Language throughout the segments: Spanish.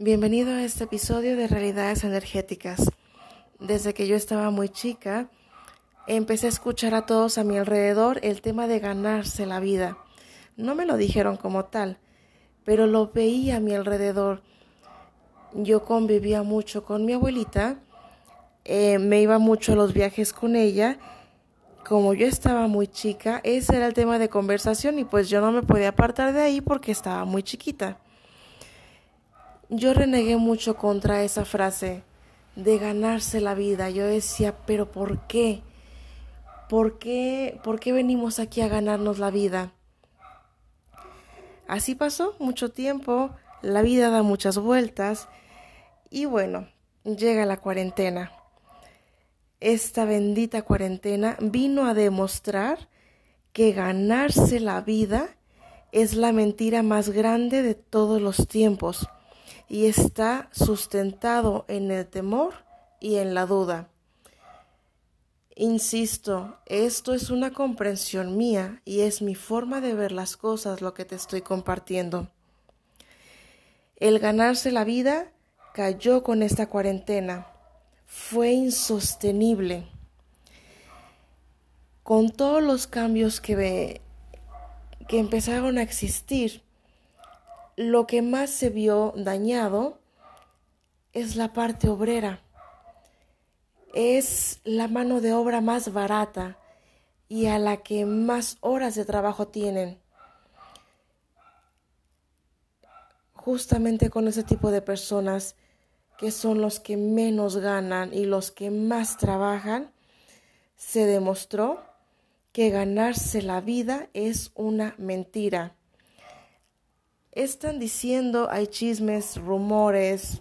Bienvenido a este episodio de Realidades Energéticas. Desde que yo estaba muy chica, empecé a escuchar a todos a mi alrededor el tema de ganarse la vida. No me lo dijeron como tal, pero lo veía a mi alrededor. Yo convivía mucho con mi abuelita, eh, me iba mucho a los viajes con ella. Como yo estaba muy chica, ese era el tema de conversación y pues yo no me podía apartar de ahí porque estaba muy chiquita. Yo renegué mucho contra esa frase de ganarse la vida. Yo decía, pero ¿por qué? ¿Por qué, por qué venimos aquí a ganarnos la vida? Así pasó mucho tiempo, la vida da muchas vueltas y bueno, llega la cuarentena. Esta bendita cuarentena vino a demostrar que ganarse la vida es la mentira más grande de todos los tiempos y está sustentado en el temor y en la duda. Insisto, esto es una comprensión mía y es mi forma de ver las cosas lo que te estoy compartiendo. El ganarse la vida cayó con esta cuarentena. Fue insostenible. Con todos los cambios que, que empezaron a existir, lo que más se vio dañado es la parte obrera. Es la mano de obra más barata y a la que más horas de trabajo tienen. Justamente con ese tipo de personas que son los que menos ganan y los que más trabajan, se demostró que ganarse la vida es una mentira están diciendo, hay chismes, rumores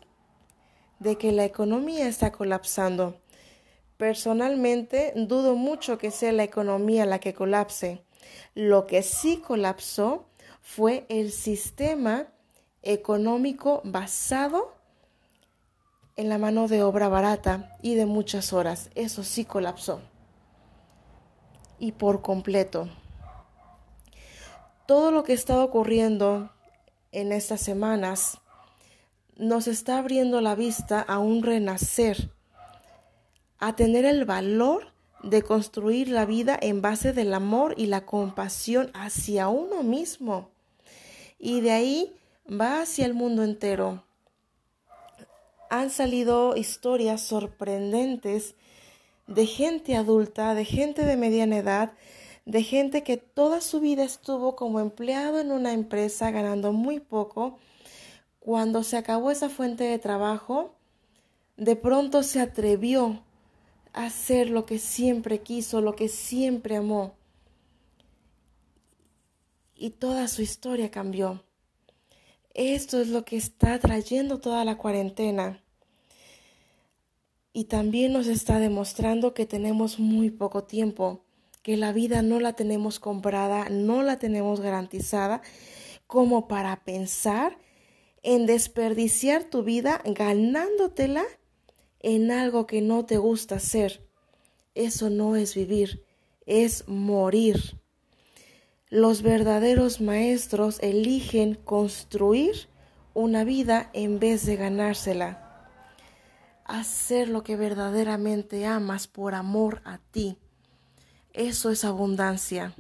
de que la economía está colapsando. Personalmente dudo mucho que sea la economía la que colapse. Lo que sí colapsó fue el sistema económico basado en la mano de obra barata y de muchas horas. Eso sí colapsó. Y por completo. Todo lo que está ocurriendo en estas semanas nos está abriendo la vista a un renacer, a tener el valor de construir la vida en base del amor y la compasión hacia uno mismo. Y de ahí va hacia el mundo entero. Han salido historias sorprendentes de gente adulta, de gente de mediana edad, de gente que toda su vida estuvo como empleado en una empresa ganando muy poco. Cuando se acabó esa fuente de trabajo, de pronto se atrevió a hacer lo que siempre quiso, lo que siempre amó. Y toda su historia cambió. Esto es lo que está trayendo toda la cuarentena. Y también nos está demostrando que tenemos muy poco tiempo que la vida no la tenemos comprada, no la tenemos garantizada, como para pensar en desperdiciar tu vida ganándotela en algo que no te gusta hacer. Eso no es vivir, es morir. Los verdaderos maestros eligen construir una vida en vez de ganársela. Hacer lo que verdaderamente amas por amor a ti. Eso es abundancia.